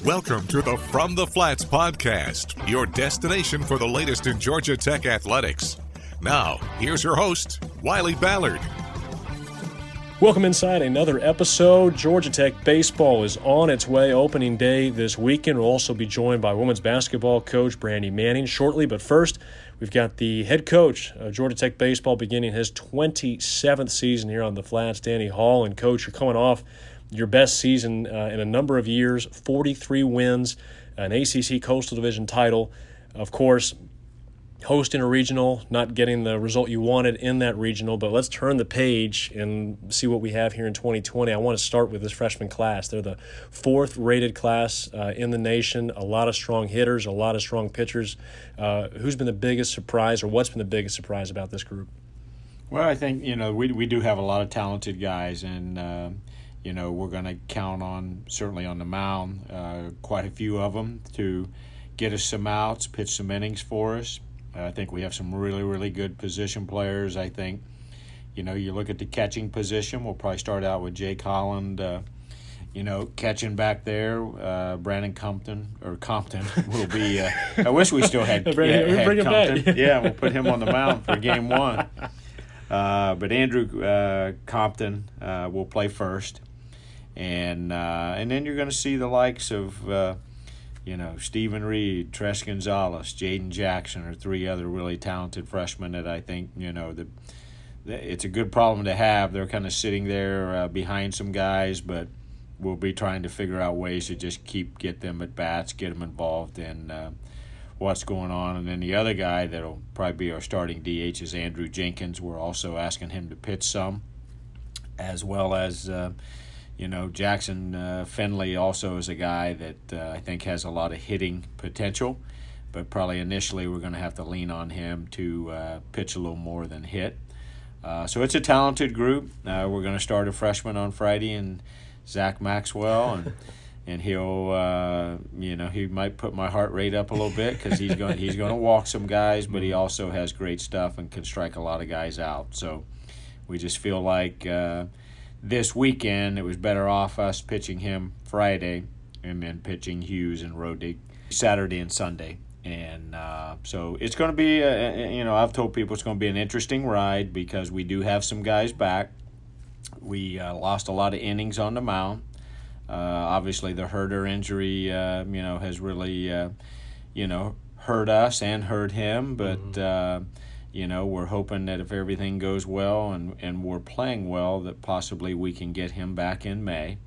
Welcome to the From the Flats podcast, your destination for the latest in Georgia Tech athletics. Now, here's your host, Wiley Ballard. Welcome inside another episode. Georgia Tech baseball is on its way. Opening day this weekend. We'll also be joined by women's basketball coach Brandy Manning shortly. But first, we've got the head coach of Georgia Tech baseball beginning his 27th season here on the Flats, Danny Hall. And coach, you're coming off your best season uh, in a number of years 43 wins, an ACC Coastal Division title. Of course, hosting a regional, not getting the result you wanted in that regional, but let's turn the page and see what we have here in 2020. I want to start with this freshman class. They're the fourth rated class uh, in the nation, a lot of strong hitters, a lot of strong pitchers. Uh, who's been the biggest surprise, or what's been the biggest surprise about this group? Well, I think, you know, we, we do have a lot of talented guys, and, uh, you know, we're going to count on, certainly on the mound, uh, quite a few of them to get us some outs, pitch some innings for us. I think we have some really, really good position players. I think, you know, you look at the catching position, we'll probably start out with Jake Holland. Uh, you know, catching back there, uh, Brandon Compton or Compton will be. Uh, I wish we still had, Brandon, had bring Compton. back. yeah, we'll put him on the mound for game one. Uh, but Andrew uh, Compton uh, will play first, and uh, and then you're going to see the likes of you know, Stephen Reed, Tres Gonzalez, Jaden Jackson are three other really talented freshmen that I think, you know, the, the it's a good problem to have. They're kind of sitting there uh, behind some guys, but we'll be trying to figure out ways to just keep get them at bats, get them involved in uh, what's going on. And then the other guy that'll probably be our starting DH is Andrew Jenkins. We're also asking him to pitch some, as well as. Uh, you know, Jackson uh, Finley also is a guy that uh, I think has a lot of hitting potential, but probably initially we're going to have to lean on him to uh, pitch a little more than hit. Uh, so it's a talented group. Uh, we're going to start a freshman on Friday and Zach Maxwell and. and he'll, uh, you know, he might put my heart rate up a little bit because he's going he's going to walk some guys, but he also has great stuff and can strike a lot of guys out. So we just feel like this weekend, it was better off us pitching him Friday and then pitching Hughes and Rodick Saturday and Sunday. And uh, so it's going to be, a, you know, I've told people it's going to be an interesting ride because we do have some guys back. We uh, lost a lot of innings on the mound. Uh, obviously, the Hurter injury, uh, you know, has really, uh, you know, hurt us and hurt him. But mm-hmm uh, you know, we're hoping that if everything goes well and, and we're playing well, that possibly we can get him back in May.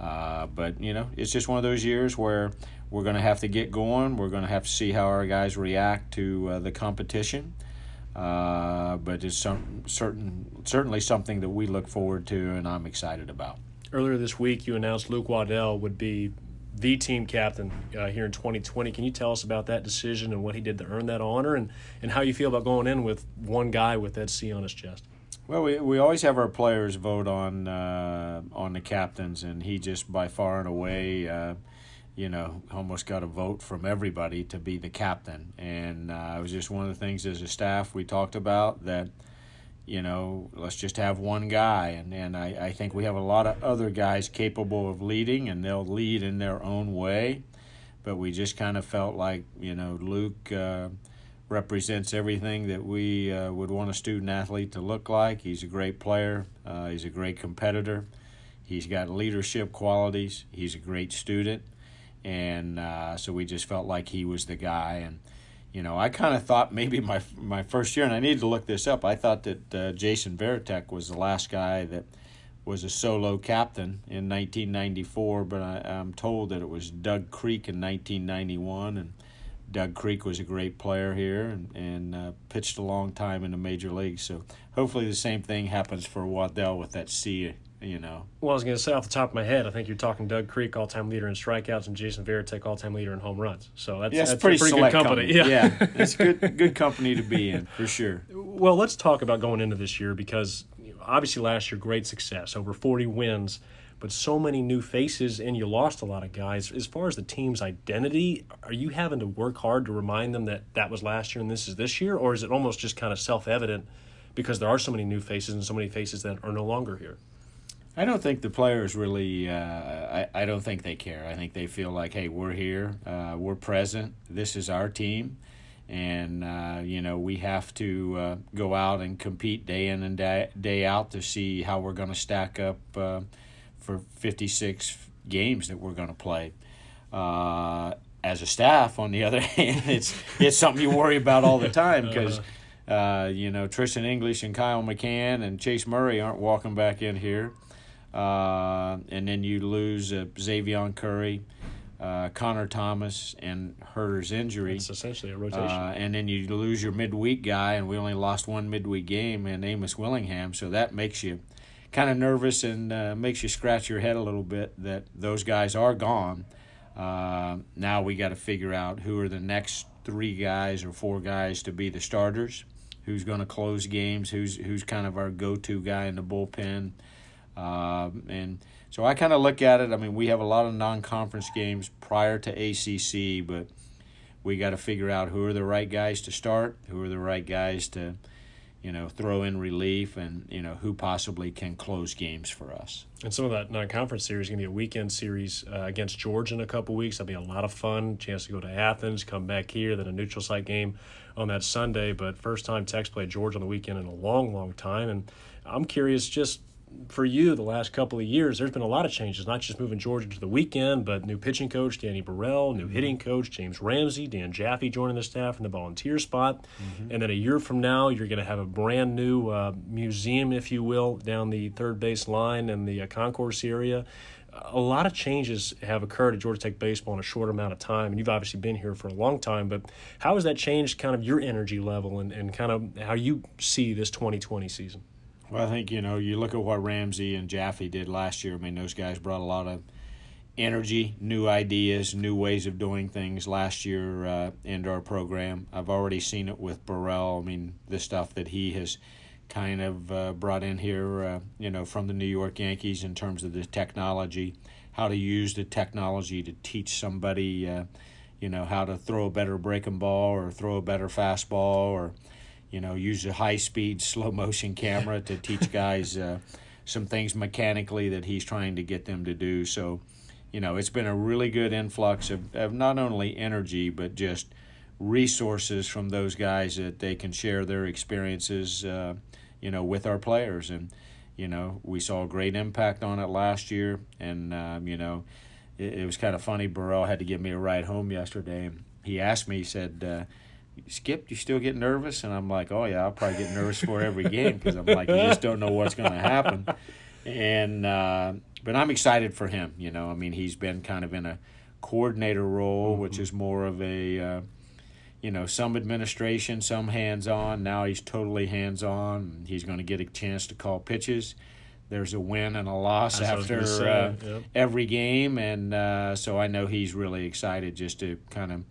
Uh, but, you know, it's just one of those years where we're going to have to get going. We're going to have to see how our guys react to uh, the competition. Uh, but it's some, certain, certainly something that we look forward to and I'm excited about. Earlier this week, you announced Luke Waddell would be the team captain uh, here in 2020. Can you tell us about that decision and what he did to earn that honor and, and how you feel about going in with one guy with that C on his chest? Well, we, we always have our players vote on uh, on the captains, and he just by far and away, uh, you know, almost got a vote from everybody to be the captain. And uh, it was just one of the things as a staff we talked about that – you know, let's just have one guy. And, and I, I think we have a lot of other guys capable of leading, and they'll lead in their own way. But we just kind of felt like, you know, Luke uh, represents everything that we uh, would want a student athlete to look like. He's a great player, uh, he's a great competitor, he's got leadership qualities, he's a great student. And uh, so we just felt like he was the guy. And you know, I kind of thought maybe my my first year, and I needed to look this up. I thought that uh, Jason Varitek was the last guy that was a solo captain in 1994, but I, am told that it was Doug Creek in 1991, and Doug Creek was a great player here and, and uh, pitched a long time in the major leagues. So hopefully the same thing happens for Waddell with that C you know. Well, I was going to say off the top of my head, I think you're talking Doug Creek, all-time leader in strikeouts, and Jason Varitek, all-time leader in home runs. So that's, yeah, that's pretty, pretty good company. company. Yeah, yeah it's good good company to be in for sure. Well, let's talk about going into this year because you know, obviously last year great success, over 40 wins, but so many new faces, and you lost a lot of guys. As far as the team's identity, are you having to work hard to remind them that that was last year and this is this year, or is it almost just kind of self-evident because there are so many new faces and so many faces that are no longer here? I don't think the players really. Uh, I I don't think they care. I think they feel like, hey, we're here, uh, we're present. This is our team, and uh, you know we have to uh, go out and compete day in and day, day out to see how we're going to stack up uh, for 56 games that we're going to play. Uh, as a staff, on the other hand, it's it's something you worry about all the time because. You know, Tristan English and Kyle McCann and Chase Murray aren't walking back in here. Uh, and then you lose uh, Xzavion Curry, uh, Connor Thomas, and Hurter's injury. It's essentially a rotation. Uh, and then you lose your midweek guy, and we only lost one midweek game in Amos Willingham, so that makes you kind of nervous and uh, makes you scratch your head a little bit that those guys are gone. Uh, now we got to figure out who are the next three guys or four guys to be the starters. Who's going to close games? Who's who's kind of our go-to guy in the bullpen? Um, and so I kind of look at it. I mean, we have a lot of non-conference games prior to ACC, but we got to figure out who are the right guys to start, who are the right guys to, you know, throw in relief, and you know who possibly can close games for us. And some of that non-conference series is going to be a weekend series uh, against Georgia in a couple weeks. That'll be a lot of fun. Chance to go to Athens, come back here, then a neutral site game on that Sunday. But first time Techs play Georgia on the weekend in a long, long time. And I'm curious, just for you the last couple of years, there's been a lot of changes, not just moving Georgia to the weekend, but new pitching coach Danny Borrell, new mm-hmm. hitting coach James Ramsey, Dan Jaffe joining the staff in the volunteer spot. Mm-hmm. And then a year from now, you're going to have a brand new uh, museum, if you will, down the third base line in the uh, concourse area. A lot of changes have occurred at Georgia Tech baseball in a short amount of time, and you've obviously been here for a long time. But how has that changed kind of your energy level and, and kind of how you see this 2020 season? Well, I think you know you look at what Ramsey and Jaffe did last year. I mean, those guys brought a lot of energy, new ideas, new ways of doing things last year uh, into our program. I've already seen it with Borrell. I mean, the stuff that he has kind of uh, brought in here, uh, you know, from the New York Yankees in terms of the technology, how to use the technology to teach somebody, uh, you know, how to throw a better breaking ball or throw a better fastball or you know, use a high speed, slow motion camera to teach guys uh, some things mechanically that he's trying to get them to do. So, you know, it's been a really good influx of, of not only energy, but just resources from those guys that they can share their experiences, uh, you know, with our players. And, you know, we saw a great impact on it last year. And, um, you know, it, it was kind of funny. Borrell had to give me a ride home yesterday. He asked me, he said, uh, Skip, you still get nervous? And I'm like, oh yeah, I'll probably get nervous for every game because I'm like, you just don't know what's going to happen. And uh, but I'm excited for him. You know, I mean, he's been kind of in a coordinator role, mm-hmm. which is more of a, uh, you know, some administration, some hands on. Now he's totally hands on. He's going to get a chance to call pitches. There's a win and a loss That's after uh, yep. every game, and uh, so I know he's really excited just to kind of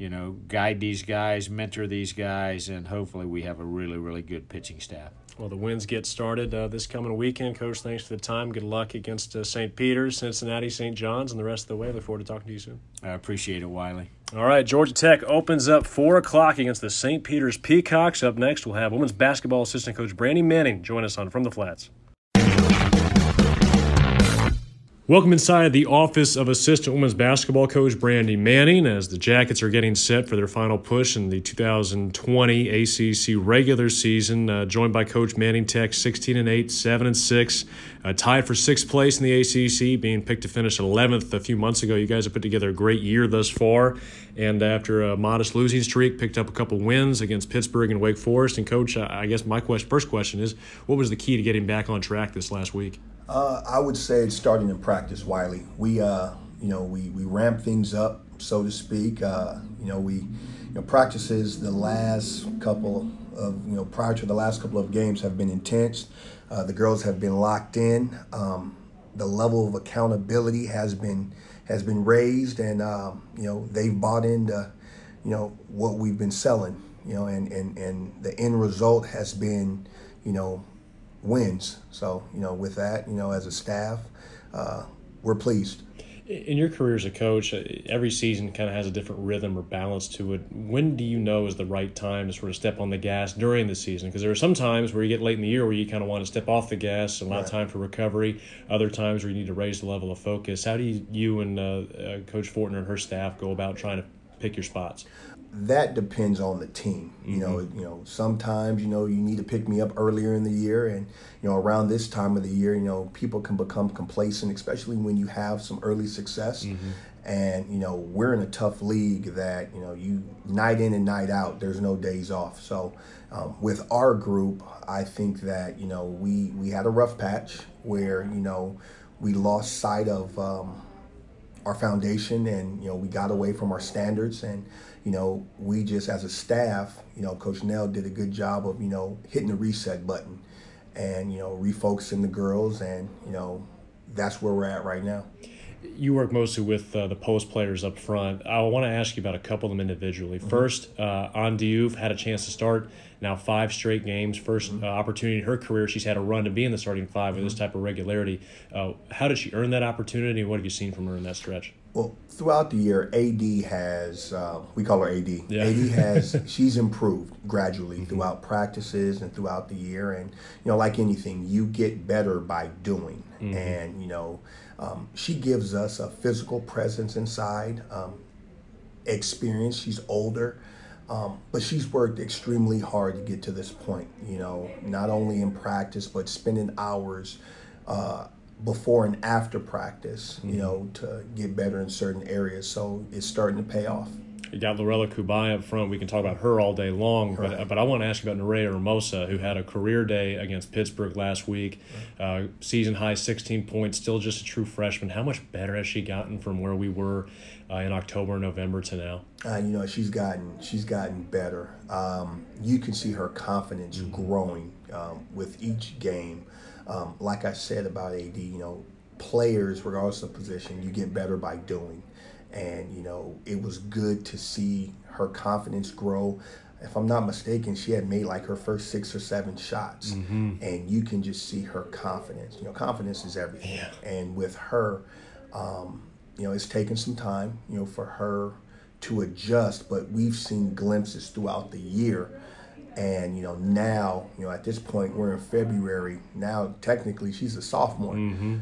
you know, guide these guys, mentor these guys, and hopefully we have a really, really good pitching staff. Well, the wins get started uh, this coming weekend. Coach, thanks for the time. Good luck against uh, St. Peter's, Cincinnati, St. John's, and the rest of the way. Look forward to talking to you soon. I appreciate it, Wiley. All right, Georgia Tech opens up 4 o'clock against the St. Peter's Peacocks. Up next, we'll have women's basketball assistant coach Brandy Manning join us on From the Flats. Welcome inside the office of assistant women's basketball coach Brandy Manning as the Jackets are getting set for their final push in the 2020 ACC regular season. Uh, joined by Coach Manning Tech, 16 and 8, 7 and 6, uh, tied for sixth place in the ACC, being picked to finish 11th a few months ago. You guys have put together a great year thus far, and after a modest losing streak, picked up a couple wins against Pittsburgh and Wake Forest. And Coach, I guess my first question is, what was the key to getting back on track this last week? Uh, I would say it's starting in practice, Wiley. We, uh, you know, we, we ramp things up, so to speak. Uh, you know, we, you know, practices the last couple of, you know, prior to the last couple of games have been intense. Uh, the girls have been locked in. Um, the level of accountability has been has been raised, and um, you know, they've bought into, you know, what we've been selling. You know, and and and the end result has been, you know, wins. So, you know, with that, you know, as a staff, uh, we're pleased. In your career as a coach, uh, every season kind of has a different rhythm or balance to it. When do you know is the right time to sort of step on the gas during the season? Because there are some times where you get late in the year where you kind of want to step off the gas, a lot Right. of time for recovery. Other times where you need to raise the level of focus. How do you, you and uh, uh, Coach Fortner and her staff go about trying to pick your spots? That depends on the team. You know, you know, sometimes you know you need to pick me up earlier in the year, and you know around this time of the year, you know, people can become complacent, especially when you have some early success. And you know, we're in a tough league that you know you night in and night out. There's no days off. So um, with our group, I think that you know we we had a rough patch where you know we lost sight of. Um, our foundation and you know we got away from our standards and you know we just as a staff you know coach nell did a good job of you know hitting the reset button and you know refocusing the girls and you know that's where we're at right now you work mostly with uh, the post players up front. I want to ask you about a couple of them individually. First, uh, on Diouf had a chance to start now five straight games. 1st uh, opportunity in her career. She's had a run to be in the starting 5 with this type of regularity. Uh, how did she earn that opportunity, and what have you seen from her in that stretch? Well throughout the year ad has uh, we call her ad Yeah. ad has she's improved gradually throughout practices and throughout the year and you know like anything you get better by doing and you know um, she gives us a physical presence inside um, experience. She's older, um, but she's worked extremely hard to get to this point. You know, not only in practice, but spending hours uh, before and after practice. You know, to get better in certain areas. So it's starting to pay off. You got Lorela Cubaj up front. We can talk about her all day long, but, but I want to ask you about Nerea Hermosa, who had a career day against Pittsburgh last week. Uh, season high 16 points, still just a true freshman. How much better has she gotten from where we were uh, in October, November to now? Uh, you know, she's gotten she's gotten better. Um, you can see her confidence growing um, with each game. Um, like I said about AD, you know, players, regardless of position, you get better by doing. And you know, it was good to see her confidence grow. If I'm not mistaken, she had made like her first six or seven shots, and you can just see her confidence. You know, confidence is everything. And with her, um, you know, it's taken some time, you know, for her to adjust, but we've seen glimpses throughout the year. And, you know, now, you know, at this point, we're in February. Now, technically, she's a sophomore.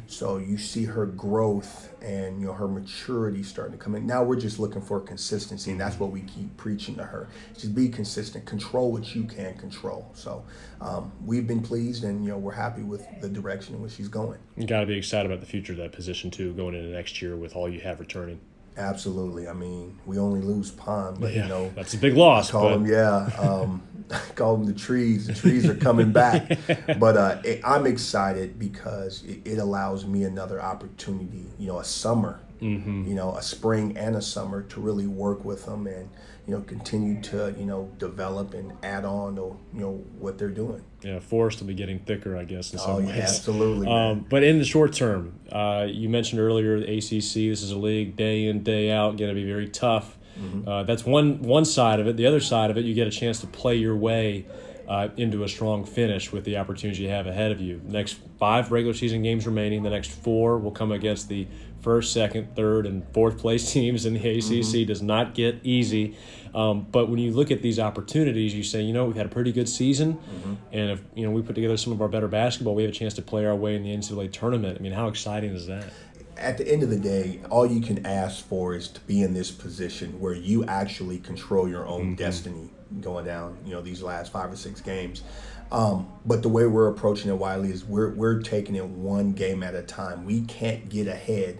So you see her growth and, you know, her maturity starting to come in. Now we're just looking for consistency, and that's what we keep preaching to her. Just be consistent, control what you can control. So um, we've been pleased, and, you know, we're happy with the direction in which she's going. You got to be excited about the future of that position too, going into next year with all you have returning. Absolutely. I mean, we only lose Pond, but, Yeah, you know, that's a big loss. call but them yeah um, call them the trees the trees are coming back but uh, it, i'm excited because it, it allows me another opportunity you know a summer Mm-hmm. you know a spring and a summer to really work with them and you know continue to you know develop and add on to you know what they're doing yeah, Forrest will be getting thicker, I guess, in some oh ways. absolutely. Um, but in the short term, uh, you mentioned earlier the ACC. This is a league day in day out, going to be very tough. Uh, that's one one side of it. The other side of it, you get a chance to play your way uh, into a strong finish with the opportunities you have ahead of you. Next five regular season games remaining. The next four will come against the first, second, third, and fourth place teams in the ACC. Mm-hmm. Does not get easy. Um, but when you look at these opportunities, you say, you know, we've had a pretty good season, mm-hmm. and if you know we put together some of our better basketball, we have a chance to play our way in the NCAA tournament. I mean, how exciting is that? at the end of the day, all you can ask for is to be in this position where you actually control your own mm-hmm. destiny going down, you know, these last five or six games. Um, but the way we're approaching it, Wiley, is we're, we're taking it one game at a time. We can't get ahead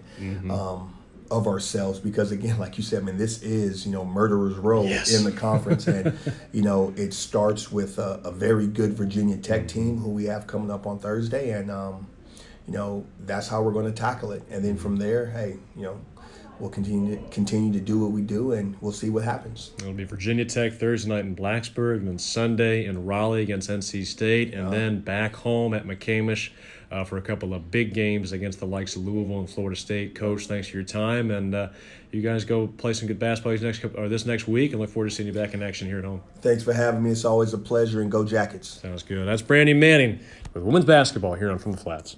um, of ourselves because, again, like you said, I mean, this is, you know, murderer's row Yes. in the conference. and, you know, it starts with a, a very good Virginia Tech team who we have coming up on Thursday. And, um, you know that's how we're going to tackle it and then from there hey you know we'll continue to continue to do what we do and we'll see what happens It'll be Virginia Tech Thursday night in Blacksburg, and then Sunday in Raleigh against NC State, and then back home at McCamish uh, for a couple of big games against the likes of Louisville and Florida State. Coach, thanks for your time, and uh, you guys go play some good basketball these next or this next week, and look forward to seeing you back in action here at home. thanks for having me it's always a pleasure and go jackets Sounds good. That's Brandy Manning with women's basketball here on From the Flats.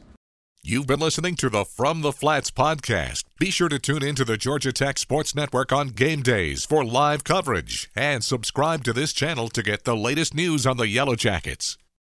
You've been listening to the From the Flats podcast. Be sure to tune in to the Georgia Tech Sports Network on game days for live coverage and subscribe to this channel to get the latest news on the Yellow Jackets.